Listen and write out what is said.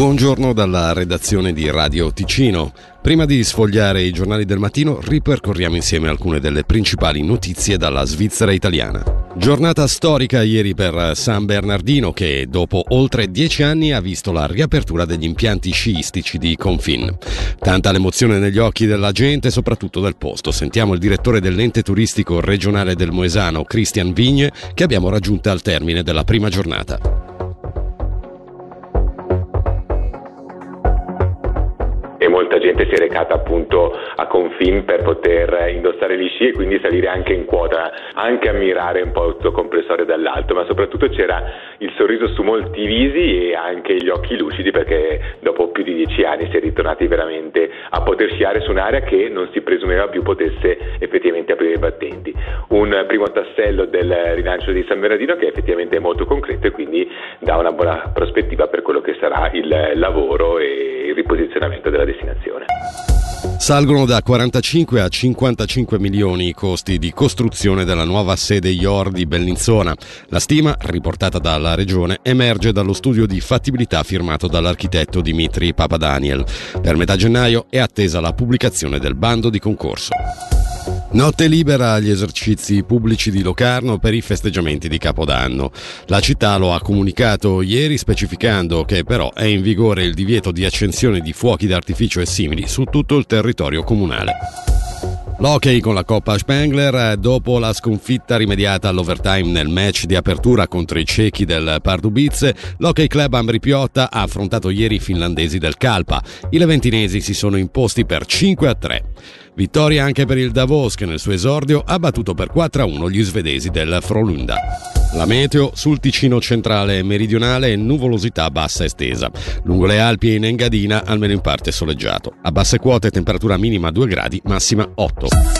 Buongiorno dalla redazione di Radio Ticino. Prima di sfogliare i giornali del mattino, ripercorriamo insieme alcune delle principali notizie dalla Svizzera italiana. Giornata storica ieri per San Bernardino che dopo oltre dieci anni ha visto la riapertura degli impianti sciistici di Confin. Tanta l'emozione negli occhi della gente, soprattutto del posto. Sentiamo il direttore dell'ente turistico regionale del Moesano, Christian Vigne, che abbiamo raggiunto al termine della prima giornata. Molta gente si è recata appunto a Confin per poter indossare gli sci e quindi salire anche in quota, anche ammirare un po' tutto comprensorio dall'alto, ma soprattutto c'era il sorriso su molti visi e anche gli occhi lucidi perché dopo più di dieci anni si è ritornati veramente a poter sciare su un'area che non si presumeva più potesse effettivamente aprire i battenti. Un primo tassello del rilancio di San Bernardino che effettivamente è molto concreto e quindi dà una buona prospettiva per quello che sarà il lavoro e il riposizionamento della destinazione. Salgono da 45 a 55 milioni i costi di costruzione della nuova sede IOR di Bellinzona. La stima, riportata dalla Regione, emerge dallo studio di fattibilità firmato dall'architetto Dimitri Papadaniel. Per metà gennaio è attesa la pubblicazione del bando di concorso. Notte libera agli esercizi pubblici di Locarno per i festeggiamenti di Capodanno. La città lo ha comunicato ieri specificando che però è in vigore il divieto di accensione di fuochi d'artificio e simili su tutto il territorio comunale. L'hockey con la Coppa Spengler dopo la sconfitta rimediata all'overtime nel match di apertura contro i cechi del Pardubice, l'Hockey Club Ambri Piotta ha affrontato ieri i finlandesi del Calpa. I leventinesi si sono imposti per 5 a 3. Vittoria anche per il Davos che nel suo esordio ha battuto per 4 a 1 gli svedesi del Frolunda. La meteo sul Ticino centrale e meridionale è nuvolosità bassa estesa. Lungo le Alpi e in Engadina almeno in parte soleggiato. A basse quote temperatura minima 2 gradi, massima 8.